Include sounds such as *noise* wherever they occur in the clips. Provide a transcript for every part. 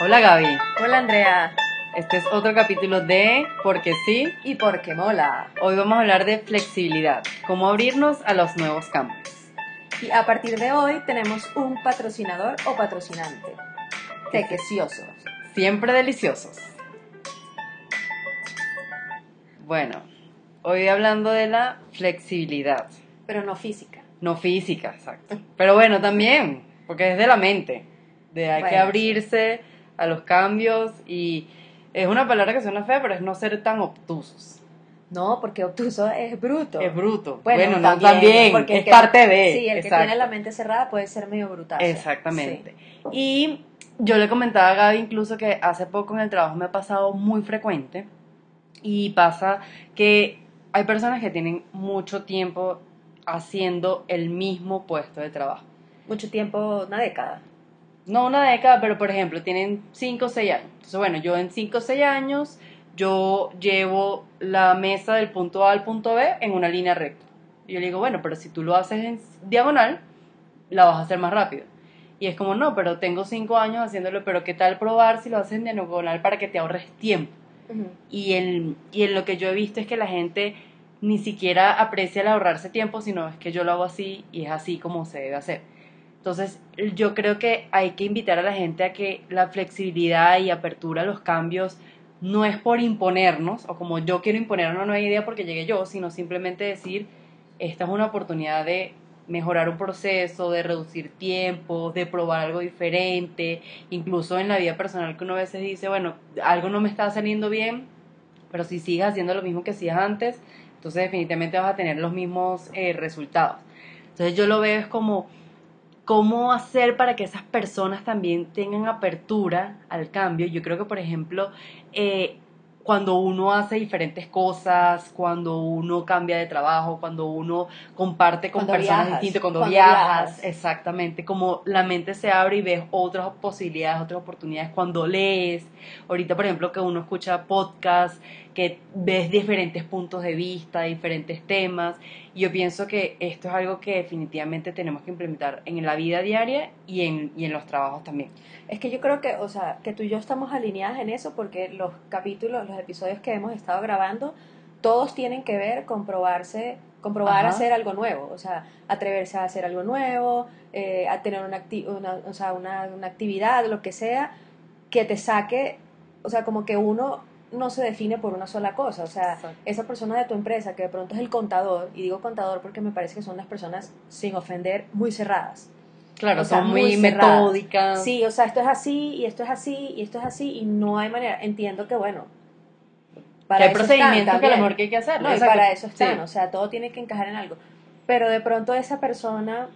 Hola Gaby, Hola Andrea. este es otro capítulo de Porque sí. ¿Y por qué mola? Hoy vamos a hablar de flexibilidad, cómo abrirnos a los nuevos cambios. Y a partir de hoy tenemos un patrocinador o patrocinante. Tequeciosos. Siempre deliciosos. Bueno, hoy hablando de la flexibilidad, Pero no física. no física, exacto. *laughs* Pero bueno, también, porque es de la mente, de hay que abrirse a los cambios y es una palabra que suena fea, pero es no ser tan obtusos. No, porque obtuso es bruto. Es bruto. Bueno, no, también, porque el es que- parte de. Sí, el que tiene la mente cerrada puede ser medio brutal. Exactamente. Y yo le comentaba a Gaby incluso que hace poco en el trabajo me ha pasado muy frecuente y pasa que hay personas que tienen mucho tiempo haciendo el mismo puesto de trabajo. Mucho tiempo, una década. No una década, pero por ejemplo, tienen 5 o 6 años. Entonces, bueno, yo en 5 o 6 años, yo llevo la mesa del punto A al punto B en una línea recta. Y yo le digo, bueno, pero si tú lo haces en diagonal, la vas a hacer más rápido. Y es como, no, pero tengo 5 años haciéndolo, pero ¿qué tal probar si lo haces en diagonal para que te ahorres tiempo? Y, el, y en lo que yo he visto es que la gente ni siquiera aprecia el ahorrarse tiempo, sino es que yo lo hago así y es así como se debe hacer. Entonces, yo creo que hay que invitar a la gente a que la flexibilidad y apertura a los cambios no es por imponernos, o como yo quiero imponer una nueva idea porque llegué yo, sino simplemente decir, esta es una oportunidad de mejorar un proceso, de reducir tiempo, de probar algo diferente, incluso en la vida personal que uno a veces dice, bueno, algo no me está saliendo bien, pero si sigues haciendo lo mismo que hacías antes, entonces definitivamente vas a tener los mismos eh, resultados. Entonces yo lo veo es como cómo hacer para que esas personas también tengan apertura al cambio. Yo creo que, por ejemplo, eh, cuando uno hace diferentes cosas, cuando uno cambia de trabajo, cuando uno comparte con Cuando personas viajas, distintas, cuando, cuando viajas, viajas. exactamente, como la mente se abre y ves otras posibilidades, otras oportunidades, cuando lees, ahorita por ejemplo que uno escucha podcasts, que ves diferentes puntos de vista, diferentes temas, y yo pienso que esto es algo que definitivamente tenemos que implementar en la vida diaria y en, y en los trabajos también. Es que yo creo que, o sea, que tú y yo estamos alineadas en eso porque los capítulos, los episodios que hemos estado grabando, todos tienen que ver con probarse, con probar a Ajá. hacer algo nuevo, o sea, atreverse a hacer algo nuevo, eh, a tener una, acti- una, o sea, una, una actividad, lo que sea, que te saque, o sea, como que uno no se define por una sola cosa, o sea, Exacto. esa persona de tu empresa que de pronto es el contador, y digo contador porque me parece que son las personas, sin ofender, muy cerradas. Claro, O sea, son muy, cerradas. metódicas. Sí, o sea, esto es así, y esto es así, y esto es así, y no hay manera. Entiendo que, bueno, que hay procedimientos que a lo mejor que hay que hacer. No, y para eso están, Sí. o sea, todo tiene que encajar en algo. Pero de pronto esa persona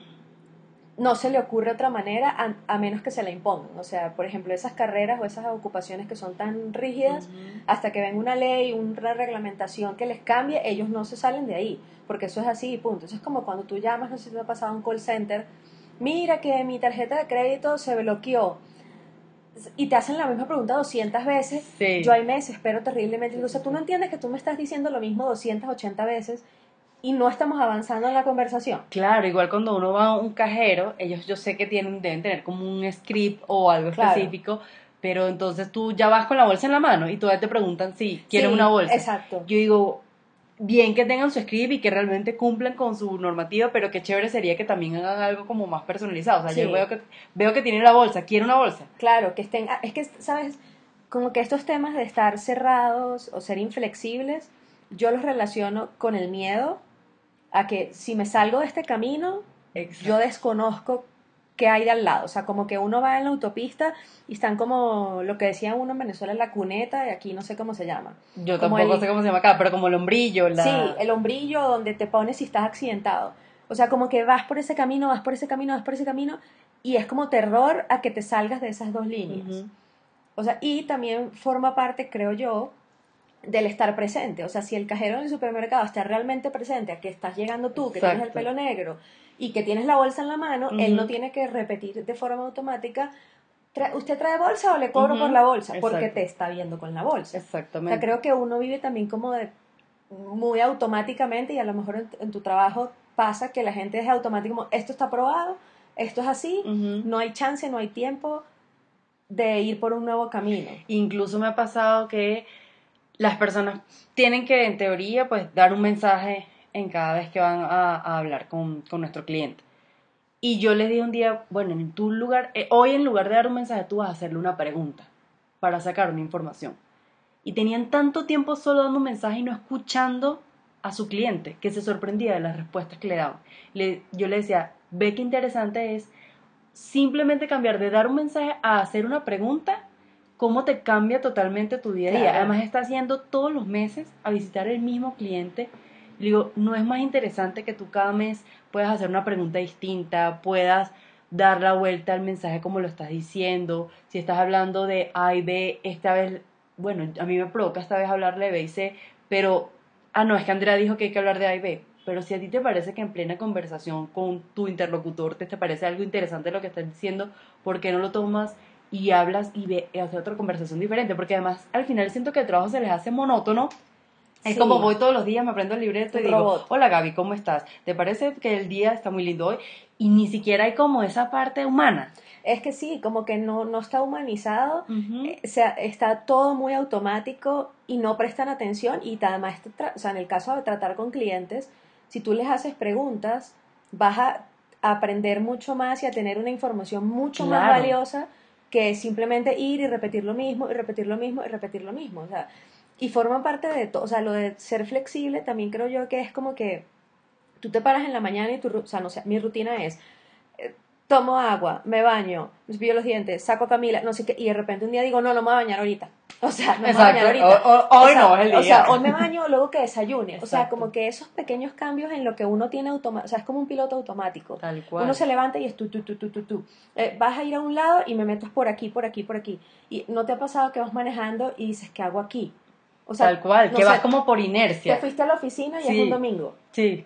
no se le ocurre otra manera a, a menos que se la impongan. O sea, por ejemplo, esas carreras o esas ocupaciones que son tan rígidas, hasta que venga una ley, una reglamentación que les cambie, ellos no se salen de ahí, porque eso es así y punto. Eso es como cuando tú llamas, no sé si te ha pasado un call center, mira que mi tarjeta de crédito se bloqueó. Y te hacen la misma pregunta 200 veces. Sí. Yo ahí me desespero terriblemente. O sea, tú no entiendes que tú me estás diciendo lo mismo 280 veces y no estamos avanzando en la conversación. Claro, igual cuando uno va a un cajero, ellos yo sé que tienen, deben tener como un script o algo Claro. específico, pero entonces tú ya vas con la bolsa en la mano y todavía te preguntan si quieren Sí, una bolsa. Exacto. Yo digo, bien que tengan su script y que realmente cumplan con su normativa, pero qué chévere sería que también hagan algo como más personalizado. O sea, Sí. yo veo que, veo que tienen la bolsa, quiero una bolsa. Claro, que estén, es que, ¿sabes? Como que estos temas de estar cerrados o ser inflexibles, yo los relaciono con el miedo a que si me salgo de este camino, yo desconozco qué hay de al lado. O sea, como que uno va en la autopista y están como lo que decía uno en Venezuela, la cuneta, y aquí no sé cómo se llama. Yo como tampoco el- sé cómo se llama acá, pero como el hombrillo, la... Sí, el hombrillo donde te pones si estás accidentado. O sea, como que vas por ese camino, vas por ese camino, vas por ese camino, y es como terror a que te salgas de esas dos líneas. Ujú. O sea, y también forma parte, creo yo, del estar presente. O sea, si el cajero en el supermercado está realmente presente a que estás llegando tú, que tienes el pelo negro y que tienes la bolsa en la mano, él no tiene que repetir de forma automática, "Tra- ¿usted trae bolsa o le cobro por la bolsa? Porque te está viendo con la bolsa. O Exactamente. sea, creo que uno vive también como de muy automáticamente y a lo mejor en, en tu trabajo pasa que la gente es automático como, esto está aprobado, esto es así, no hay chance, no hay tiempo, de ir por un nuevo camino. Incluso me ha pasado que las personas tienen que, en teoría, pues dar un mensaje en cada vez que van a, hablar con, con, nuestro cliente. Y yo les di un día, bueno, en tu lugar, eh, hoy en lugar de dar un mensaje, tú vas a hacerle una pregunta para sacar una información. Y tenían tanto tiempo solo dando un mensaje y no escuchando a su cliente, que se sorprendía de las respuestas que le daban. Le, yo le decía, ve qué interesante es simplemente cambiar de dar un mensaje a hacer una pregunta, cómo te cambia totalmente tu día a día. Claro. Además, está haciendo todos los meses a visitar el mismo cliente. Le digo, no es más interesante que tú cada mes puedas hacer una pregunta distinta, puedas dar la vuelta al mensaje como lo estás diciendo. Si estás hablando de A y B, esta vez, bueno, a mí me provoca esta vez hablarle de B y C, pero, ah, no, es que Andrea dijo que hay que hablar de A y B. Pero si a ti te parece que en plena conversación con tu interlocutor te, te parece algo interesante lo que estás diciendo, ¿por qué no lo tomas y hablas y ve, hace otra conversación diferente? Porque además al final siento que el trabajo se les hace monótono. Es Sí. como voy todos los días, me aprendo el libreto y digo, robot. hola Gaby, ¿cómo estás? ¿Te parece que el día está muy lindo hoy? Y ni siquiera hay como esa parte humana. Es que sí, como que no, no está humanizado, Ujú. eh, o sea, está todo muy automático y no prestan atención y además, o sea, en el caso de tratar con clientes, si tú les haces preguntas, vas a aprender mucho más y a tener una información mucho más Claro. valiosa que simplemente ir y repetir lo mismo y repetir lo mismo y repetir lo mismo, o sea, y forma parte de todo, o sea, lo de ser flexible también creo yo que es como que tú te paras en la mañana y tu, o sea, no mi rutina es tomo agua, me baño, me cepillo los dientes, saco Camila, no sé qué, y de repente un día digo, no, no me voy a bañar ahorita. *laughs* O sea, no me voy a bañar ahorita. O- o- hoy sea, no es el O sea, día. hoy me baño, luego que desayune. O sea, como que esos pequeños cambios en lo que uno tiene automático, o sea, es como un piloto automático. Tal cual. Uno se levanta y es tú, tú, tú, tú, tú, tú. Eh, vas a ir a un lado y me metes por aquí, por aquí, por aquí. Y no te ha pasado que vas manejando y dices, ¿qué hago aquí? O sea, Tal cual, no que sé, vas como por Te inercia. fuiste a la oficina y Sí. es un domingo. Sí.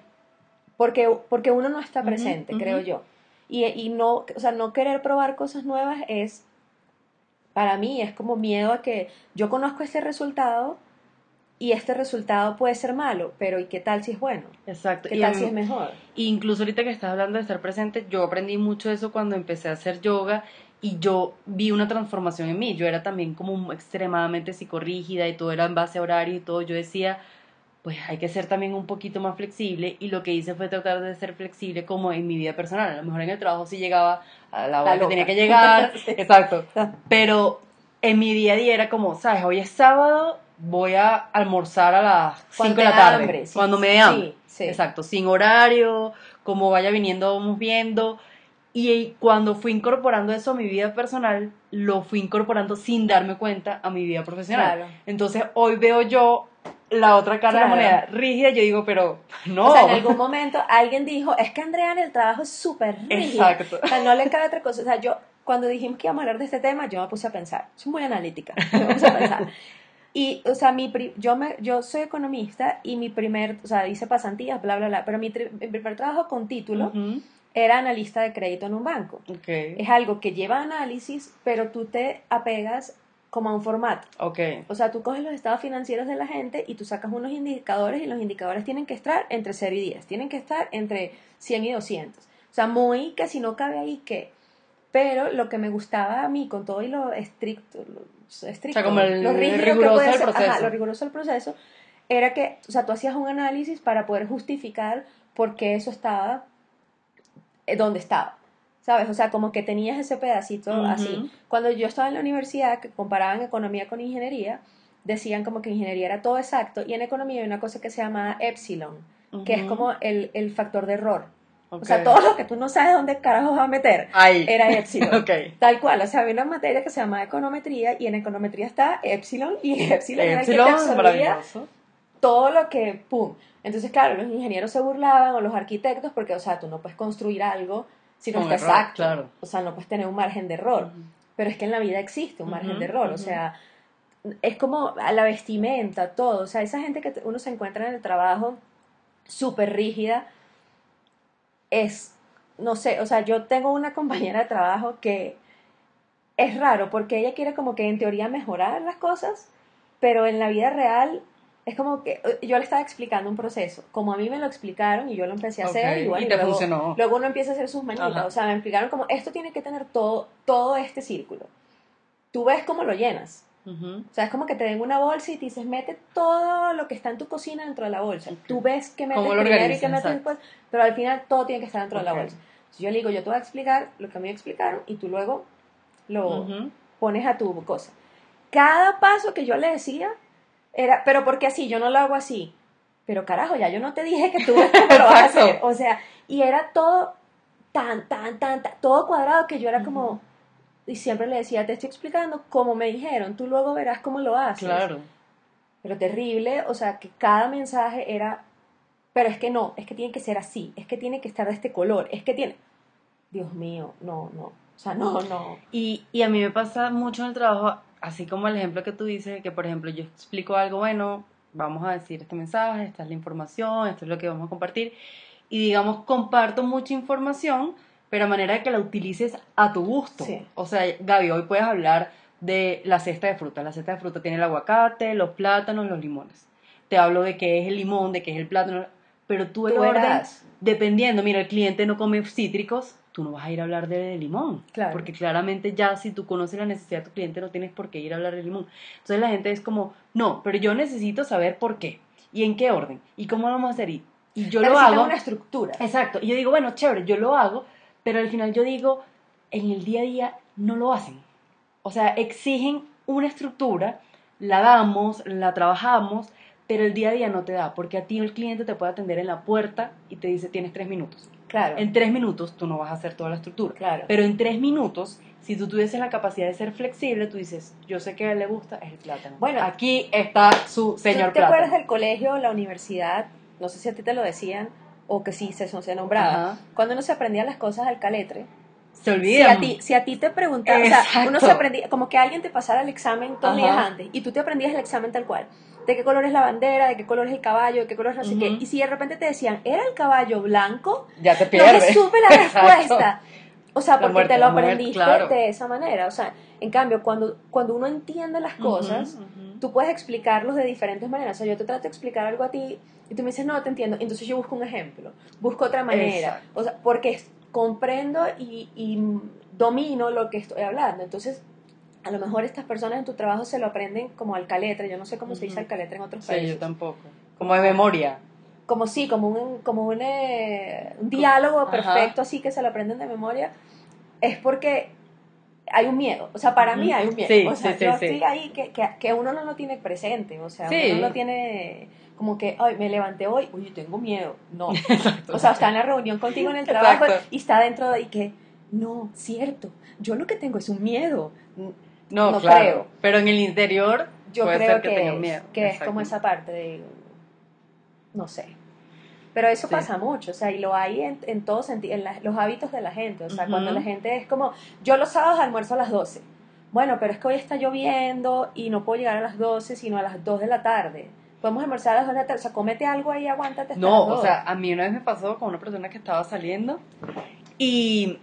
Porque, porque uno no está presente, creo yo. Y, y no, o sea, no querer probar cosas nuevas es, para mí, es como miedo a que yo conozco este resultado y este resultado puede ser malo, pero ¿y qué tal si es bueno? Exacto. ¿Qué Y tal si es mejor? Incluso ahorita que estás hablando de estar presente, yo aprendí mucho eso cuando empecé a hacer yoga y yo vi una transformación en mí. Yo era también como extremadamente psicorrígida y todo era en base a horario y todo. Yo decía, pues hay que ser también un poquito más flexible y lo que hice fue tratar de ser flexible como en mi vida personal. A lo mejor en el trabajo sí llegaba a la hora La que tenía que llegar. *laughs* Sí. Exacto. Pero en mi día a día era como, ¿sabes? Hoy es sábado, voy a almorzar a las 5 Cuando de la tarde. hambre, sí. Cuando me dé hambre. Sí, sí. Exacto, sin horario, como vaya viniendo, vamos viendo. Y cuando fui incorporando eso a mi vida personal, lo fui incorporando sin darme cuenta a mi vida profesional. Claro. Entonces hoy veo yo la otra cara de la moneda rígida, yo digo, pero no. O sea, en algún momento alguien dijo, es que Andrea en el trabajo es súper rígida. Exacto. O sea, no le cabe otra cosa. O sea, yo, cuando dijimos que íbamos a hablar de este tema, yo me puse a pensar. Soy muy analítica. Me puse a pensar. Y, o sea, mi yo, me, yo soy economista y mi primer, o sea, hice pasantías, bla, bla, bla, pero mi, tri- mi primer trabajo con título era analista de crédito en un banco. Ok, Es algo que lleva análisis, pero tú te apegas como a un formato. ok. O sea, tú coges los estados financieros de la gente y tú sacas unos indicadores y los indicadores tienen que estar entre 0 y 10, tienen que estar entre 100 y 200. O sea, muy que si no cabe ahí, ¿qué? Pero lo que me gustaba a mí con todo y lo estricto, lo estricto O sea, como el lo rígido que riguroso puede del ser- ajá, proceso. lo riguroso del proceso, era que, o sea, tú hacías un análisis para poder justificar por qué eso estaba eh, donde estaba. ¿Sabes? O sea, como que tenías ese pedacito Ujú. así. Cuando yo estaba en la universidad, que comparaban economía con ingeniería, decían como que ingeniería era todo exacto, y en economía hay una cosa que se llama epsilon, que es como el, el factor de error. ok. O sea, todo lo que tú no sabes dónde carajo vas a meter Ahí. era *laughs* epsilon. ok. Tal cual, o sea, había una materia que se llama econometría y en econometría está epsilon y *laughs* epsilon, era el que te Epsilon, todo lo que, pum. Entonces, claro, los ingenieros se burlaban o los arquitectos porque, o sea, tú no puedes construir algo si no Con está error, exacto. claro. O sea, no puedes tener un margen de error. Pero es que en la vida existe un margen de error. O sea, es como a la vestimenta, todo. O sea, esa gente que uno se encuentra en el trabajo súper rígida es, no sé, o sea, yo tengo una compañera de trabajo que es raro porque ella quiere como que en teoría mejorar las cosas, pero en la vida real es como que eh, yo le estaba explicando un proceso, como a mí me lo explicaron y yo lo empecé a hacer y, bueno, y te luego, funcionó. luego uno empieza a hacer sus manitas, Ajá. o sea, me explicaron como esto tiene que tener todo, todo este círculo. tú ves cómo lo llenas. Ujú. O sea, es como que te den una bolsa y te dices, mete todo lo que está en tu cocina dentro de la bolsa. Tú ves que metes ¿Cómo lo primero y que metes después, pero al final todo tiene que estar dentro de la bolsa. Entonces yo le digo, yo te voy a explicar lo que a mí me explicaron y tú luego lo Ujú. pones a tu cosa. Cada paso que yo le decía era, pero porque así, yo no lo hago así. Pero carajo, ya yo no te dije que tú *laughs* esto lo vas a hacer. O sea, y era todo tan, tan, tan, tan, todo cuadrado que yo era como, y siempre le decía, te estoy explicando como me dijeron, tú luego verás cómo lo haces. Claro. Pero terrible, o sea, que cada mensaje era, pero es que no, es que tiene que ser así, es que tiene que estar de este color, es que tiene... Dios mío, no, no, o sea, no, no. Y, y a mí me pasa mucho en el trabajo, así como el ejemplo que tú dices, que por ejemplo yo explico algo, bueno, vamos a decir este mensaje, esta es la información, esto es lo que vamos a compartir, y digamos, comparto mucha información, pero a manera de que la utilices a tu gusto. Sí. O sea, Gaby, hoy puedes hablar de la cesta de fruta. La cesta de fruta tiene el aguacate, los plátanos, los limones. Te hablo de qué es el limón, de qué es el plátano, pero tú el Tú orden, verás. dependiendo, mira, el cliente no come cítricos, tú no vas a ir a hablar de limón. Claro. Porque claramente ya si tú conoces la necesidad de tu cliente no tienes por qué ir a hablar de limón. Entonces la gente es como, no, pero yo necesito saber por qué y en qué orden y cómo lo vamos a hacer. Y, y yo lo hago. una estructura. Exacto. Y yo digo, bueno, chévere, yo lo hago, pero al final yo digo, en el día a día no lo hacen. O sea, exigen una estructura, la damos, la trabajamos, pero el día a día no te da, porque a ti el cliente te puede atender en la puerta y te dice, tienes tres minutos. Claro, En tres minutos tú no vas a hacer toda la estructura. claro. Pero en tres minutos, si tú tuvieses la capacidad de ser flexible, tú dices, yo sé que a él le gusta, es el plátano. Bueno. aquí está su señor ¿Tú te acuerdas plátano. del colegio, la universidad? No sé si a ti te lo decían o que sí se, se nombraba. Ajá. Cuando uno se aprendía las cosas al caletre. Se Si olvidan. a, ti, si a ti te preguntaban, o sea, uno se aprendía, como que alguien te pasara el examen dos días antes y tú te aprendías el examen tal cual. De qué color es la bandera, de qué color es el caballo, de qué color es no sé qué. Ujú. Y si de repente te decían, era el caballo blanco, Ya te no pierdes. te supe la *laughs* respuesta. O sea, porque muerte, te lo la muerte, aprendiste claro. de esa manera. O sea, en cambio, cuando, cuando uno entiende las cosas, Ujú, ujú. tú puedes explicarlos de diferentes maneras. O sea, yo te trato de explicar algo a ti y tú me dices, no, te entiendo. Entonces yo busco un ejemplo, busco otra manera. Exacto. O sea, porque comprendo y, y domino lo que estoy hablando. Entonces, a lo mejor estas personas en tu trabajo se lo aprenden como al caletre. Yo no sé cómo se dice Ujú. al caletre en otros Sí, países. yo tampoco. Como de memoria. Como sí, como un, como un, eh, un diálogo Ajá. perfecto, así que se lo aprenden de memoria. Es porque hay un miedo. O sea, para mí Ujú. hay un miedo. Sí, o sea, sí, sí, yo sí. estoy ahí que, que, que uno no lo tiene presente. O sea, Sí. uno no tiene como que, ay, me levanté hoy, uy, tengo miedo. No. Exacto. *laughs* O sea, está en la reunión contigo en el trabajo Exacto. y está dentro de y que, no, cierto, yo lo que tengo es un miedo. No, no claro. creo. Pero en el interior Yo puede creo ser que, que, tengan miedo. que es como esa parte de, no sé. Pero eso Sí. pasa mucho, o sea, y lo hay en, en todo sentido, en la- los hábitos de la gente, o sea, Ujú. cuando la gente es como, yo los sábados almuerzo a las 12. Bueno, pero es que hoy está lloviendo y no puedo llegar a las 12, sino a las 2 de la tarde. Podemos almorzar a las 2 de la tarde, o sea, cómete algo ahí, aguántate hasta No, las o 2. sea, a mí una vez me pasó con una persona que estaba saliendo y,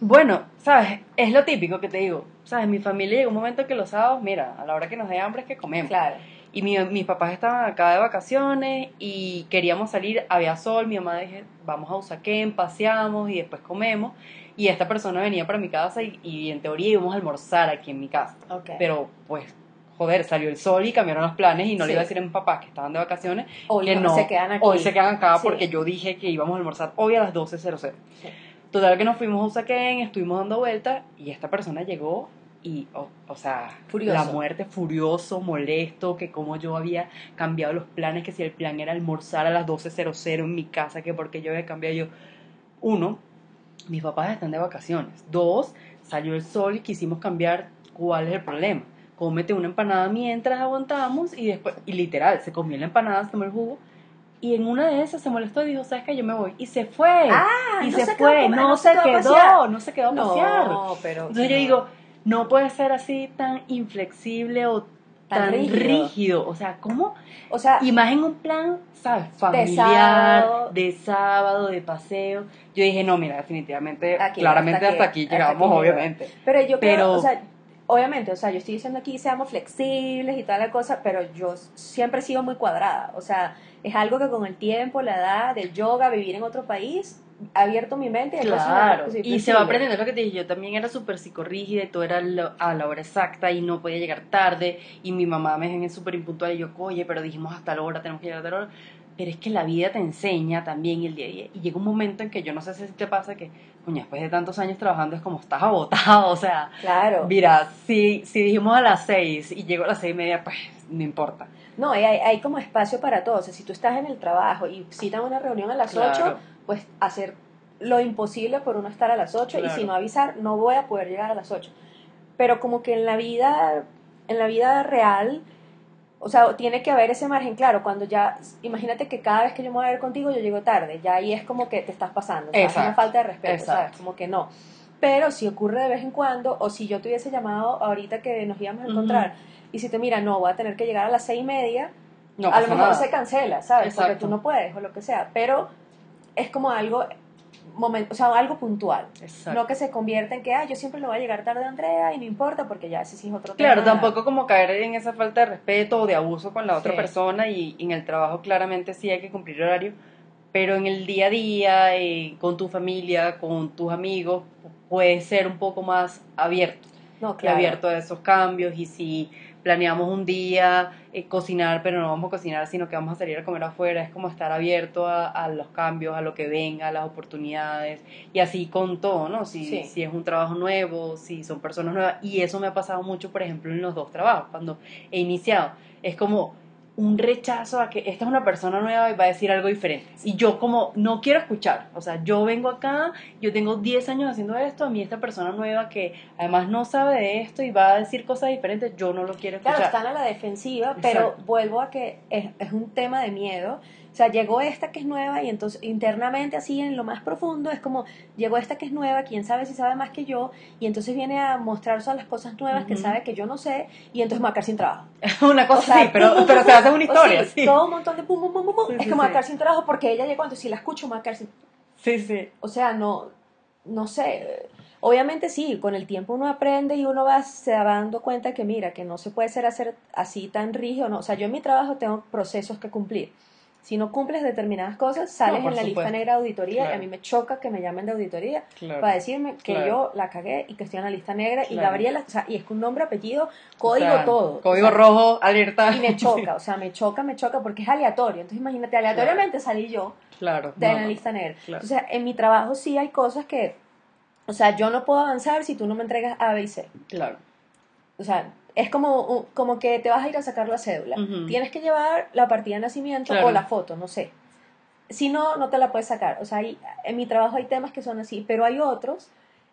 bueno, ¿sabes? Es lo típico que te digo. ¿Sabes? Mi familia llegó un momento que los sábados, mira, a la hora que nos dé hambre es que comemos. claro. Y mi- mis papás estaban acá de vacaciones y queríamos salir, había sol, mi mamá dije, vamos a Usaquén, paseamos y después comemos. Y esta persona venía para mi casa y, y en teoría íbamos a almorzar aquí en mi casa. Ok. Pero pues, joder, salió el sol y cambiaron los planes y no Sí. le iba a decir a mis papás que estaban de vacaciones hoy que no, no, se quedan aquí. hoy se quedan acá Sí. porque yo dije que íbamos a almorzar hoy a las 12.00. Sí. Total que nos fuimos a Usaquén, estuvimos dando vueltas y esta persona llegó y, o, o sea, Furioso. la muerte furioso, molesto, que como yo había cambiado los planes, que si el plan era almorzar a las 12.00 en mi casa, que porque yo había cambiado yo. Uno, mis papás están de vacaciones. Dos, salió el sol y quisimos cambiar. ¿Cuál es el problema? Cómete una empanada mientras aguantamos y después, y literal, se comió la empanada, se tomó el jugo. Y en una de esas se molestó y dijo, ¿sabes qué? Yo me voy. Y se fue. Ah, y no se, fue. no, no se se quedó. No se quedó a pasear. No, pero. Entonces yo digo, no puede ser así tan inflexible o Tan tan, rígido. rígido. O sea, ¿cómo? o sea, Y más en un plan, ¿sabes? Familiar, sábado. de sábado, de paseo. Yo dije, no, mira, definitivamente, Aquí, claramente hasta hasta aquí, hasta llegamos, aquí obviamente. Pero yo creo, Pero- o sea, obviamente, o sea, yo estoy diciendo aquí seamos flexibles y toda la cosa, pero yo siempre he sido muy cuadrada. O sea, es algo que con el tiempo, la edad, el yoga, vivir en otro país, abierto mi mente y Claro, y se va aprendiendo lo que te dije, yo también era súper psicorrígida y todo era a la hora exacta y no podía llegar tarde y mi mamá me es súper impuntual y yo, oye, pero dijimos hasta la hora, tenemos que llegar a la hora. Pero es que la vida te enseña también el día a día. Y llega un momento en que yo no sé si te pasa que, coño, después de tantos años trabajando es como estás agotado, *laughs* o sea, Claro. mira, si, si dijimos a las seis y llego a las seis y media, pues no importa. No, hay, hay como espacio para todo. O sea, si tú estás en el trabajo y citan una reunión a las Claro. 8, pues hacer lo imposible por uno estar a las 8 y si no avisar, no voy a poder llegar a las 8. Pero como que en la vida, en la vida real, o sea, tiene que haber ese margen, claro, cuando ya, imagínate que cada vez que yo me voy a ver contigo yo llego tarde, ya ahí es como que te estás pasando, es una falta de respeto, Exacto. ¿sabes? Como que no. Pero si ocurre de vez en cuando, o si yo te hubiese llamado ahorita que nos íbamos a encontrar, y si te mira, no, voy a tener que llegar a las seis y media, No a lo mejor nada. se cancela, ¿sabes? Porque tú no puedes o lo que sea, pero es como algo momento, o sea, algo puntual. Exacto. No que se convierta en que, ah, yo siempre lo voy a llegar tarde a Andrea y no importa porque ya ese sí es otro Claro, tema. tampoco como caer en esa falta de respeto o de abuso con la otra persona y en el trabajo claramente sí hay que cumplir horario, pero en el día a día, eh, con tu familia, con tus amigos, puedes ser un poco más abierto, No, claro. abierto a esos cambios y si planeamos un día eh, cocinar, pero no vamos a cocinar, sino que vamos a salir a comer afuera, es como estar abierto a, a los cambios, a lo que venga, a las oportunidades y así con todo, ¿no? Si, Sí. si es un trabajo nuevo, si son personas nuevas y eso me ha pasado mucho, por ejemplo, en los dos trabajos, cuando he iniciado, es como un rechazo a que esta es una persona nueva y va a decir algo diferente. Y yo como no quiero escuchar, o sea, yo vengo acá, yo tengo 10 años haciendo esto, a mí esta persona nueva que además no sabe de esto y va a decir cosas diferentes, yo no lo quiero escuchar. Claro, están a la defensiva, pero Exacto. vuelvo a que es, es un tema de miedo. O sea, llegó esta que es nueva y entonces internamente así en lo más profundo es como, llegó esta que es nueva, quién sabe si sabe más que yo, y entonces viene a mostrar todas las cosas nuevas que sabe que yo no sé, y entonces me va a quedar sin trabajo. *laughs* una cosa O sea, así, pero, pum, pum, pero pum, se hace una historia, sí, sí. Todo un montón de pum, pum, pum, pum, pum. Sí, es sí, que me va a sí. quedar sin trabajo porque ella llegó, entonces si la escucho me va a quedar sin... Sí, sí. O sea, no, no sé. Obviamente sí, con el tiempo uno aprende y uno va, se va dando cuenta que mira, que no se puede ser hacer así tan rígido. No. O sea, yo en mi trabajo tengo procesos que cumplir. Si no cumples determinadas cosas, sales en la lista negra de auditoría y a mí me choca que me llamen de auditoría Claro. para decirme que Claro. yo la cagué y que estoy en la lista negra y. Gabriela, o sea, y es con nombre, apellido, código, todo. Código O sea, rojo, alerta. Y me choca, *laughs* o sea, me choca, me choca porque es aleatorio. Entonces imagínate, aleatoriamente salí yo de no, la lista negra. Entonces, en mi trabajo sí hay cosas que, o sea, yo no puedo avanzar si tú no me entregas A, B y C. Claro. O sea, es como, como que te vas a ir a sacar la cédula. Tienes que llevar la partida de nacimiento Claro. o la foto, no sé. Si no, no te la puedes sacar. O sea, hay- en mi trabajo hay temas que son así, pero hay otros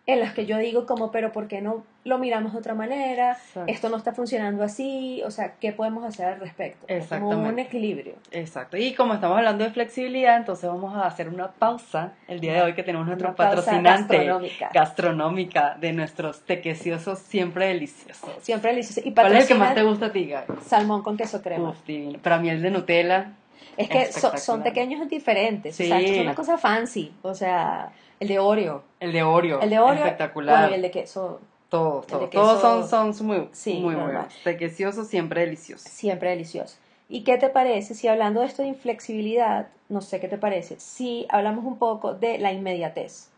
en los que yo digo como, pero ¿por qué no lo miramos de otra manera? Exacto. Esto no está funcionando así. O sea, ¿qué podemos hacer al respecto? Es Como un Exactamente. equilibrio. Exacto. Y como estamos hablando de flexibilidad, entonces vamos a hacer una pausa el día de hoy que tenemos nuestro Una patrocinante gastronómica. gastronómica de nuestros tequeciosos siempre deliciosos. Siempre delicioso. Y ¿Cuál es el que más te gusta a ti, Gaby? Salmón con queso crema. Uf, divino. Para mí el de Nutella. Es que so- son Espectacular. pequeños diferentes. O Sí. sea, es una cosa fancy. O sea, el de Oreo. El de Oreo. El de Oreo. Espectacular. Bueno, y el de queso. Todos, todos. Todos son, son muy, Sí, muy buenos. Siempre deliciosos. Siempre delicioso. ¿Y qué te parece si hablando de esto de inflexibilidad, no sé qué te parece, si hablamos un poco de la inmediatez?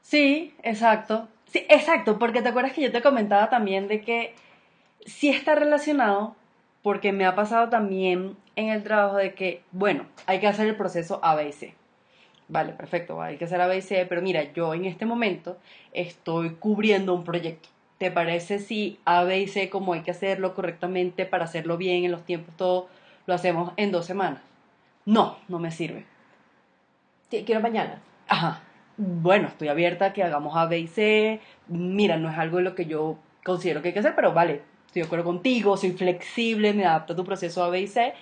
Sí, exacto. Sí, exacto, porque te acuerdas que yo te comentaba también de que sí está relacionado, porque me ha pasado también en el trabajo de que, bueno, hay que hacer el proceso A, B y C. Vale, perfecto, hay que hacer A, B y C, pero mira, yo en este momento estoy cubriendo un proyecto. ¿Te parece si A, B y C, como hay que hacerlo correctamente para hacerlo bien en los tiempos, todo lo hacemos en dos semanas? No, no me sirve. Quiero mañana. Ajá. Bueno, estoy abierta a que hagamos A, B y C. Mira, no es algo de lo que yo considero que hay que hacer, pero vale, estoy de acuerdo contigo, soy flexible, me adapto a tu proceso A, B y C,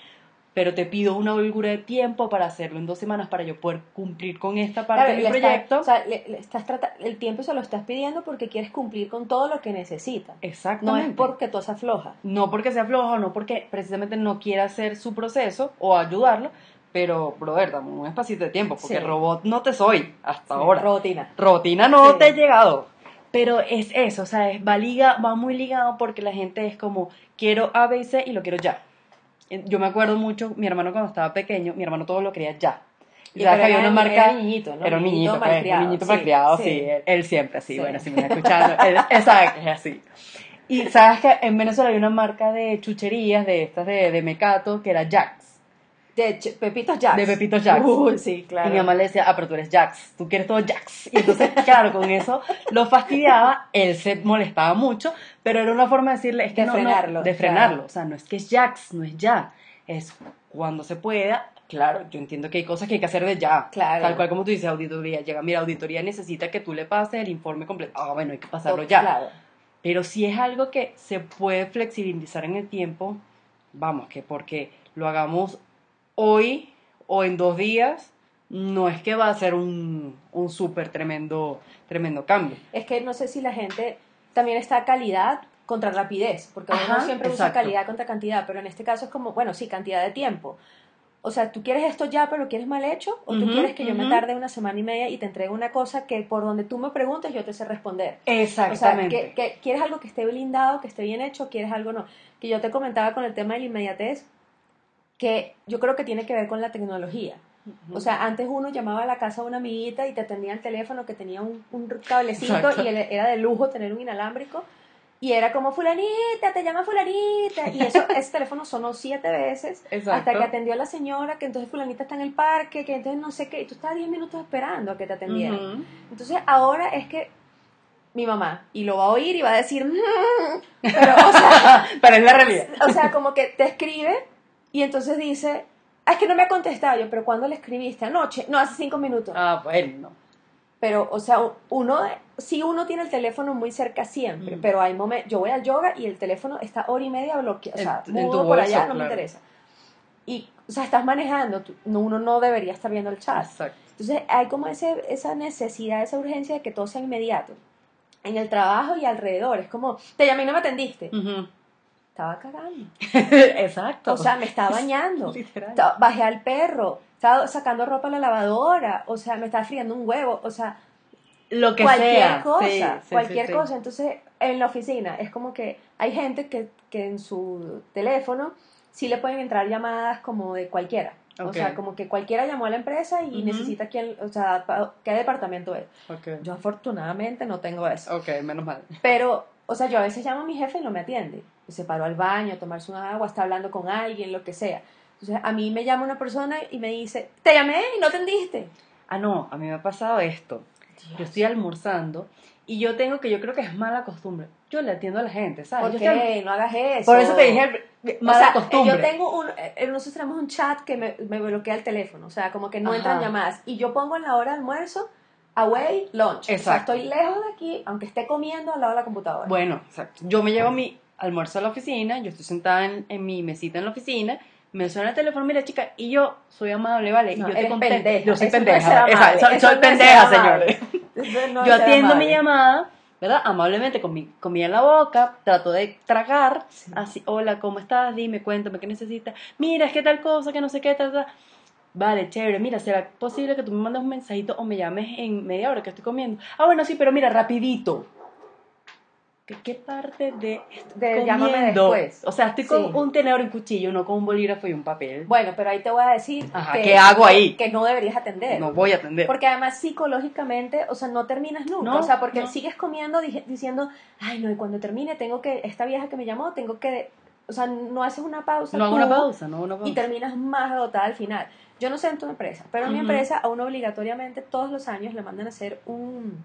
pero te pido una holgura de tiempo para hacerlo en dos semanas para yo poder cumplir con esta parte Claro, del está- proyecto. o sea, le- le estás trata- el tiempo se lo estás pidiendo porque quieres cumplir con todo lo que necesita. No Exactamente. es porque tú seas floja. No porque sea flojo, no porque precisamente no quiera hacer su proceso o ayudarlo, pero, brother, dame un espacito de tiempo, porque Sí. robot no te soy hasta ahora. Rutina. Rotina no Sí. te he llegado. Pero es eso, o sea, va, liga, va muy ligado porque la gente es como, quiero A, B y C y lo quiero ya. Yo me acuerdo mucho, mi hermano cuando estaba pequeño, mi hermano todo lo quería ya. Y sabes que había una marca. era niñito, ¿no? Era un Niñito pues, malcriado, un niñito sí, malcriado, sí. sí. Él, él siempre así. Sí. Bueno, si me está escuchando, él, él sabe que es así. Y sabes que en Venezuela hay una marca de chucherías de estas de, de Mecato que era Jax. De Ch- Pepitos Jacks. De Pepitos Jacks. Uy, sí, claro. Y mi mamá le decía, ah, pero tú eres Jax, tú quieres todo Jax. Y entonces, *laughs* claro, con eso lo fastidiaba, él se molestaba mucho, pero era una forma de decirle, es que De no, no, frenarlo, de claro. frenarlo. O sea, no es que es Jax, no es ya, es cuando se pueda. Claro, yo entiendo que hay cosas que hay que hacer de ya. Claro. Tal cual como tú dices, auditoría. Llega, mira, auditoría necesita que tú le pases el informe completo. Ah, bueno, hay que pasarlo Oh, ya. Claro. Pero si es algo que se puede flexibilizar en el tiempo, vamos, que porque lo hagamos hoy o en dos días, no es que va a ser un, un súper tremendo, tremendo cambio. Es que no sé si la gente también está calidad contra rapidez, porque uno Ajá, siempre usa exacto. calidad contra cantidad, pero en este caso es como, bueno, sí, cantidad de tiempo. O sea, tú quieres esto ya, pero lo quieres mal hecho, o tú Ujú, quieres que yo me tarde una semana y media y te entregue una cosa que por donde tú me preguntes yo te sé responder. O sea, Exactamente. que, que quieres algo que esté blindado, que esté bien hecho, quieres algo no. Que yo te comentaba con el tema de la inmediatez, que yo creo que tiene que ver con la tecnología. O sea, antes uno llamaba a la casa de una amiguita y te atendía el teléfono que tenía un, un cablecito Exacto. y era de lujo tener un inalámbrico. Y era como, fulanita, te llama fulanita. Y eso, *laughs* ese teléfono sonó siete veces Exacto. hasta que atendió a la señora, que entonces fulanita está en el parque, que entonces no sé qué. Y tú estabas 10 minutos esperando a que te atendieran. Ujú. Entonces ahora es que mi mamá, y lo va a oír y va a decir, "Mm", *laughs* pero o sea, Pero es la realidad. o sea, como que te escribe y entonces dice, "Ah, es que no me ha contestado yo, pero ¿cuándo le escribiste? Anoche, no, hace cinco minutos. Ah, bueno. Pero, o sea, uno, sí uno tiene el teléfono muy cerca siempre, Mm. pero hay momentos, yo voy al yoga y el teléfono está hora y media bloqueado, o sea, En- mudo por allá, no me interesa. Y, o sea, estás manejando, uno no debería estar viendo el chat. Exacto. Entonces hay como ese, esa necesidad, esa urgencia de que todo sea inmediato. En el trabajo y alrededor. Es como, te llamé y no me atendiste. Ujú. Estaba cagando. *laughs* Exacto. O sea, me estaba *laughs* bañando. Literal. Bajé al perro. Estaba sacando ropa a la lavadora. O sea, me estaba friendo un huevo. O sea, lo que cualquier sea. cosa. Sí, sí, cualquier sí, cosa. Entonces, en la oficina es como que hay gente que, que en su teléfono sí le pueden entrar llamadas como de cualquiera. O sea, como que cualquiera llamó a la empresa y necesita quien, o sea, pa- qué departamento es. Yo afortunadamente no tengo eso. Ok, menos mal. Pero, o sea, yo a veces llamo a mi jefe y no me atiende. Se paró al baño a tomarse una agua, está hablando con alguien, lo que sea. Entonces, a mí me llama una persona y me dice, te llamé y no atendiste. Ah, no, a mí me ha pasado esto. Yo estoy almorzando y yo tengo que, yo creo que es mala costumbre. Yo le atiendo a la gente, ¿sabes? ¿Por Yo estoy- qué? No hagas eso. Por eso te dije O mala sea, costumbre. Yo tengo un, eh, nosotros tenemos un chat que me, me bloquea el teléfono, o sea, como que no Ajá. entran llamadas. Y yo pongo en la hora de almuerzo, away, lunch. O sea, Exacto. estoy lejos de aquí, aunque esté comiendo al lado de la computadora. Bueno, exacto. Yo me llevo mi almuerzo a la oficina, yo estoy sentada en, en mi mesita en la oficina, me suena el teléfono, mira chica, y yo soy amable, ¿vale? No, y yo te contesto. pendeja. Yo soy Eso pendeja. amable. soy, no pendeja, señores. Yo atiendo mi llamada, ¿verdad? Amablemente con mi comida en la boca, trato de tragar, Sí. así, hola, ¿cómo estás? Dime, cuéntame, ¿qué necesitas? Mira, es que tal cosa, que no sé qué, tal, tal. Vale, chévere, mira, ¿será posible que tú me mandes un mensajito o me llames en media hora que estoy comiendo? Ah, bueno, sí, pero mira, rapidito. ¿Qué, qué parte de De llámame después. O sea, estoy con Sí. un tenedor y un cuchillo, no con un bolígrafo y un papel. Bueno, pero ahí te voy a decir Ajá, que, ¿qué hago ahí? que no deberías atender. No voy a atender. Porque además psicológicamente, o sea, no terminas nunca. No, o sea, porque no. sigues comiendo dije- diciendo, ay, no, y cuando termine tengo que, esta vieja que me llamó, tengo que, o sea, no haces una pausa. no hago una pausa, no una pausa. Y terminas más agotada al final. Yo no sé en tu empresa, pero en mi empresa a uno obligatoriamente todos los años le mandan a hacer un,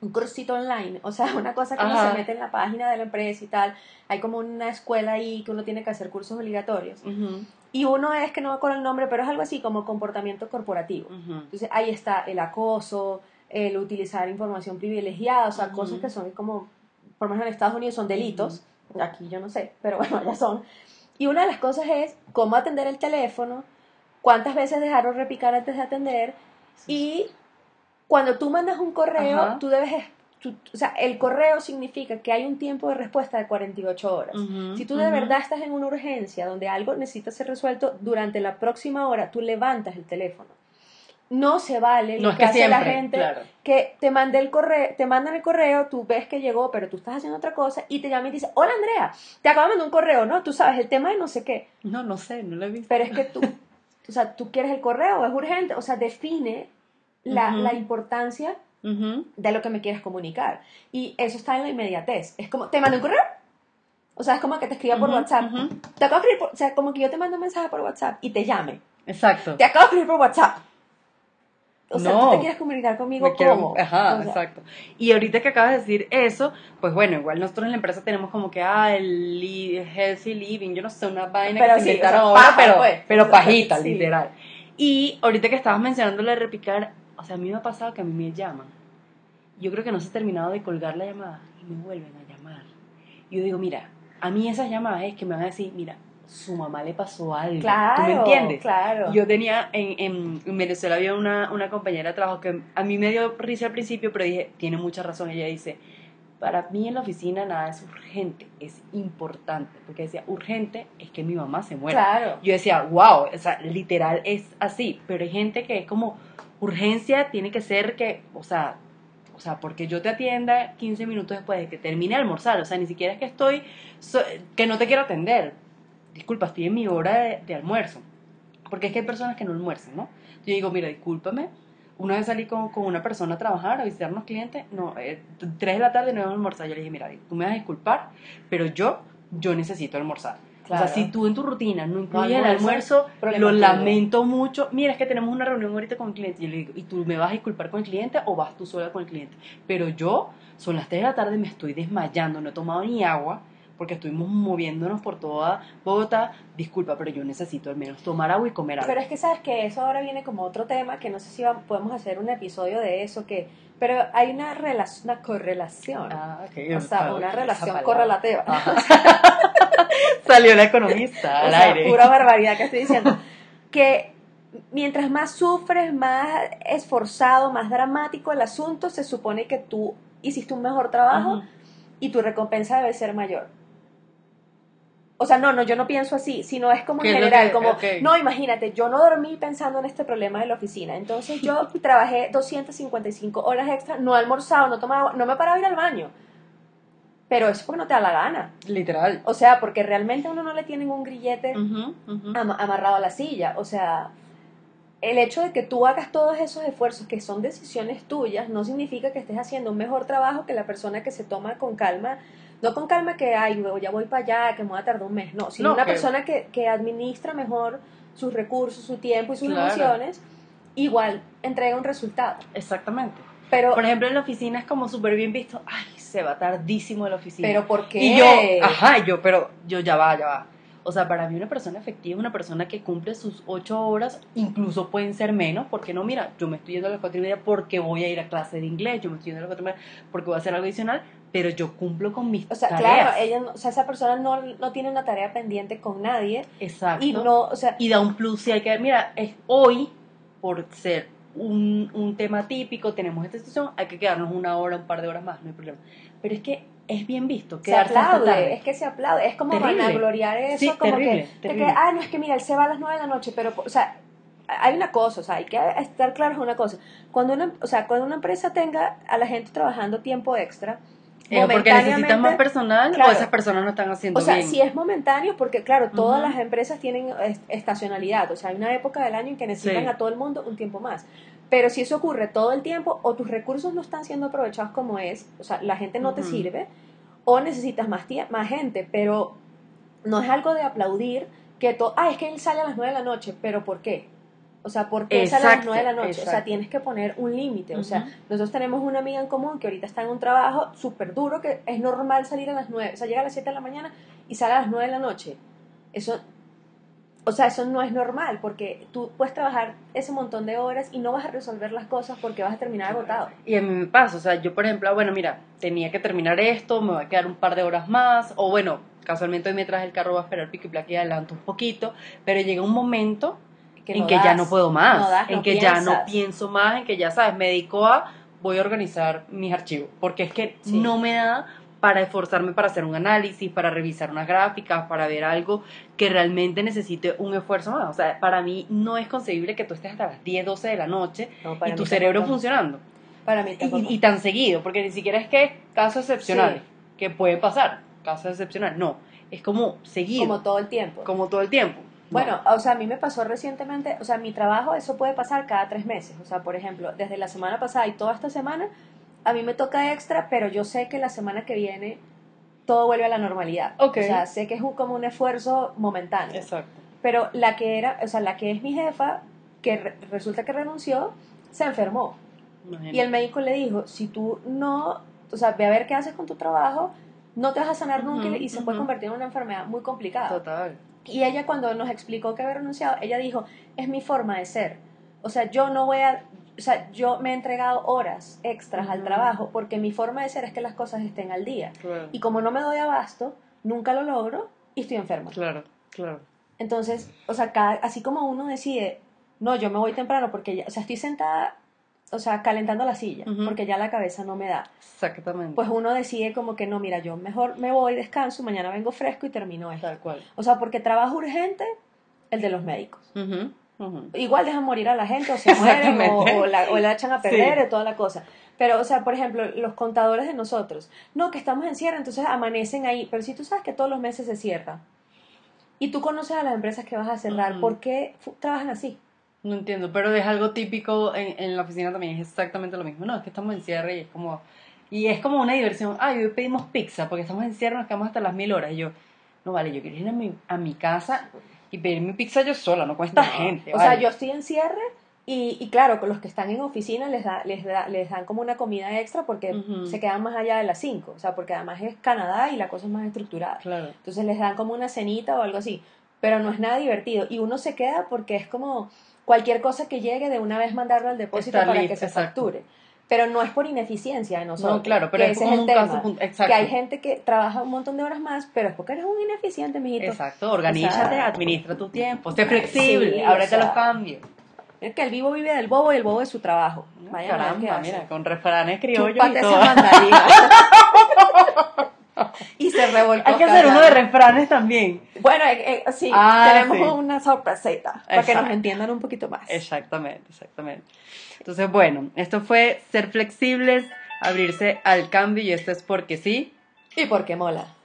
un cursito online, o sea, *laughs* una cosa que uno se mete en la página de la empresa y tal. Hay como una escuela ahí que uno tiene que hacer cursos obligatorios. Y uno es que no me acuerdo el nombre, pero es algo así como comportamiento corporativo. Entonces ahí está el acoso, el utilizar información privilegiada, o sea, cosas que son como, por lo menos en Estados Unidos son delitos, aquí yo no sé, pero *laughs* bueno, ya son. Y una de las cosas es cómo atender el teléfono, cuántas veces dejarlo repicar antes de atender y cuando tú mandas un correo, Ajá. tú debes, o sea, el correo significa que hay un tiempo de respuesta de 48 horas. Ujú, Si tú de ujú. verdad estás en una urgencia donde algo necesita ser resuelto, durante la próxima hora tú levantas el teléfono. No se vale No lo es que, hace la siempre, gente claro. que te mande el correo, te mandan el correo, tú ves que llegó, pero tú estás haciendo otra cosa y te llama y te dice, "Hola Andrea, te acabo de mandar un correo, ¿no? Tú sabes el tema de no sé qué." No, no sé, no lo he visto. Pero es que tú o sea, tú quieres el correo, es urgente, o sea, define la, Ujú. la importancia Ujú. de lo que me quieres comunicar. Y eso está en la inmediatez. Es como, ¿te mando un correo? O sea, es como que te escriba por WhatsApp. Te acabo de escribir por- o sea, como que yo te mando un mensaje por WhatsApp y te llame. Exacto. Te acabo de escribir por WhatsApp. O sea, No. tú te quieres comunicar conmigo Me quiero- cómo. Ajá, O sea, exacto. Y ahorita que acabas de decir eso, pues bueno, igual nosotros en la empresa tenemos como que, ah, el healthy living, yo no sé, una vaina Pero que se sí, inventaron o sea, ahora, paja, pero, pues. pero pajita, Sí. literal. Y ahorita que estabas mencionando lo de repicar, o sea, a mí me ha pasado que a mí me llaman. Yo creo que no se ha terminado de colgar la llamada y me vuelven a llamar. Y yo digo, mira, a mí esas llamadas es que me van a decir, mira, su mamá le pasó algo. Claro, ¿Tú me entiendes? claro. Yo tenía, en, en, en Venezuela había una, una compañera de trabajo que a mí me dio risa al principio, pero dije, tiene mucha razón. Ella dice, para mí en la oficina nada es urgente, es importante. Porque decía, urgente es que mi mamá se muera. Claro. Yo decía, wow, o sea, literal es así. Pero hay gente que es como, urgencia tiene que ser que, o sea, o sea, porque yo te atienda 15 minutos después de que termine de almorzar. O sea, ni siquiera es que estoy, que no te quiero atender. Disculpa, estoy en mi hora de, de almuerzo. Porque es que hay personas que no almuerzan, ¿no? Yo digo, mira, discúlpame. Una vez salí con, con una persona a trabajar, a visitar unos clientes, no, eh, 3 de la tarde no iba a almorzar. Yo le dije, mira, tú me vas a disculpar, pero yo, yo necesito almorzar. O sea, si tú en tu rutina no incluyes el almuerzo, lo lamento mucho. Mira, es que tenemos una reunión ahorita con el cliente. Y le digo, ¿y tú me vas a disculpar con el cliente o vas tú sola con el cliente? Pero yo, son las 3 de la tarde, me estoy desmayando, no he tomado ni agua porque estuvimos moviéndonos por toda Bogotá. Disculpa, pero yo necesito al menos tomar agua y comer algo. Pero es que sabes que eso ahora viene como otro tema, que no sé si podemos hacer un episodio de eso, que pero hay una, relación, una correlación. Ah, ok. o sea, una relación correlativa. *laughs* Salió la economista o al sea, aire. pura barbaridad que estoy diciendo. que mientras más sufres, más esforzado, más dramático el asunto, se supone que tú hiciste un mejor trabajo Ajá. y tu recompensa debe ser mayor. O sea, no, no, yo no pienso así, sino es como en ¿Qué es lo general, que- como, no, imagínate, yo no dormí pensando en este problema de la oficina, entonces yo *laughs* trabajé 255 horas extra, no he almorzado, no tomaba, no me paraba ir al baño, pero eso es porque no te da la gana, Literal. o sea, porque realmente a uno no le tienen un grillete ama- amarrado a la silla. O sea, el hecho de que tú hagas todos esos esfuerzos que son decisiones tuyas no significa que estés haciendo un mejor trabajo que la persona que se toma con calma. No con calma que, ay, luego ya voy para allá, que me voy a tardar un mes. No, sino No, una que- persona que, que administra mejor sus recursos, su tiempo y sus Claro. emociones, igual entrega un resultado. Exactamente. Pero, Por ejemplo, en la oficina es como súper bien visto. Ay, se va tardísimo de la oficina. pero ¿por qué? Y yo, ajá, yo, pero yo ya va, ya va. O sea, para mí una persona efectiva es una persona que cumple sus ocho horas, incluso pueden ser menos, porque no, mira, yo me estoy yendo a las cuatro y media porque voy a ir a clase de inglés, yo me estoy yendo a las cuatro y media porque voy a hacer algo adicional, pero yo cumplo con mis O sea, tareas. claro, ella, o sea, esa persona no, no tiene una tarea pendiente con nadie Exacto. y no, o sea, y da un plus si hay que mira es hoy por ser un, un tema típico tenemos esta situación hay que quedarnos una hora un par de horas más no hay problema pero es que es bien visto se aplaude, tarde. es que se aplaude, es como Terrible. vanagloriar eso, Sí, como terrible, que, terrible. que, ah, no, es que mira, él se va a las 9 de la noche, pero, o sea, hay una cosa, o sea, hay que estar claros una cosa, cuando una, o sea, cuando una empresa tenga a la gente trabajando tiempo extra, Eh, porque necesitas más personal Claro. o esas personas no están haciendo o sea, bien si es momentáneo, porque claro, todas las empresas tienen est- estacionalidad, o sea, hay una época del año en que necesitan Sí. a todo el mundo un tiempo más. Pero si eso ocurre todo el tiempo, o tus recursos no están siendo aprovechados como es, o sea, la gente no te sirve, o necesitas más, más gente, pero no es algo de aplaudir que todo, ah, es que él sale a las 9 de la noche, pero ¿por qué? O sea, ¿por qué sale a las Exacto, 9 de la noche? O sea, tienes que poner un límite. O sea, nosotros tenemos una amiga en común que ahorita está en un trabajo súper duro, que es normal salir a las 9, o sea, llega a las 7 de la mañana y sale a las 9 de la noche. Eso, o sea, eso no es normal, porque tú puedes trabajar ese montón de horas y no vas a resolver las cosas porque vas a terminar agotado. y a mí me pasa, o sea, yo por ejemplo, bueno, mira, tenía que terminar esto, me voy a quedar un par de horas más, o bueno, casualmente hoy me traje el carro, voy a esperar pico y y adelanto un poquito, pero llega un momento Que en no que ya no puedo más, no das, en no que ya no pienso más, en que ya sabes, me dedico a, voy a organizar mis archivos, porque es que Sí. no me da para esforzarme para hacer un análisis, para revisar unas gráficas, para ver algo que realmente necesite un esfuerzo más. O sea, para mí no es concebible que tú estés hasta las 10, 12 de la noche No, y tu cerebro tampoco. funcionando. Para mí Y, tan seguido, porque ni siquiera es que casos excepcionales, Sí. que pueden pasar, casos excepcionales, no, es como seguido, como todo el tiempo. como todo el tiempo. Bueno, o sea, a mí me pasó recientemente, o sea, mi trabajo, eso puede pasar cada tres meses. O sea, por ejemplo, desde la semana pasada y toda esta semana, a mí me toca extra, pero yo sé que la semana que viene todo vuelve a la normalidad. Ok. O sea, sé que es un, como un esfuerzo momentáneo. Exacto. Pero la que era, o sea, la que es mi jefa, que re- resulta que renunció, se enfermó. Y el médico le dijo, si tú no, o sea, ve a ver qué haces con tu trabajo, no te vas a sanar nunca Ujú, y se puede convertir en una enfermedad muy complicada. Total. Y ella cuando nos explicó que había renunciado, ella dijo, es mi forma de ser. O sea, yo no voy a, o sea, yo me he entregado horas extras al trabajo porque mi forma de ser es que las cosas estén al día. Claro. Y como no me doy abasto, nunca lo logro y estoy enferma. Claro, claro. Entonces, o sea, cada- así como uno decide, no, yo me voy temprano porque ya, o sea, estoy sentada, o sea, calentando la silla, porque ya la cabeza no me da. Exactamente. Pues uno decide como que no, mira, yo mejor me voy, descanso, mañana vengo fresco y termino esto. Tal cual. O sea, porque trabajo urgente, el de los médicos. Ujú. Igual dejan morir a la gente o se mueren o, o la, o la echan a perder Sí. y toda la cosa. Pero, o sea, por ejemplo, los contadores de nosotros, no, que estamos en cierre, entonces amanecen ahí, pero si tú sabes que todos los meses se cierra y tú conoces a las empresas que vas a cerrar, Ujú. ¿por qué trabajan así? No entiendo, pero es algo típico en, en la oficina también, es exactamente lo mismo. No, es que estamos en cierre y es como... Y es como una diversión. Ay, hoy pedimos pizza porque estamos en cierre, nos quedamos hasta las mil horas. Y yo, no vale, yo quiero ir a mi, a mi casa y pedir mi pizza yo sola, no con esta No. gente. O sea, yo estoy en cierre y, y claro, con los que están en oficina les, da, les, da- les dan como una comida extra porque se quedan más allá de las 5. O sea, porque además es Canadá y la cosa es más estructurada. Claro. Entonces les dan como una cenita o algo así. Pero no es nada divertido. Y uno se queda porque es como cualquier cosa que llegue de una vez mandarlo al depósito Está para listo, que se exacto. facture. Pero no es por ineficiencia de nosotros. No, claro, pero que es ese como el un tema. caso punto- exacto. Que hay gente que trabaja un montón de horas más, pero es porque eres un ineficiente, mijito. Exacto, organízate, O sea, administra tu tiempo, sé flexible, Sí, ábrete o a sea, los cambios. Es que el vivo vive del bobo y el bobo de su trabajo. Vaya Caramba, mira, con refranes criollos y todo. *laughs* y se revolcó. Hay que hacer uno de refranes también. Bueno, eh, eh, sí, Ah, tenemos sí. una sorpresita para que nos entiendan un poquito más. Exactamente, exactamente. Entonces, bueno, esto fue ser flexibles, abrirse al cambio y esto es porque sí. Y porque mola.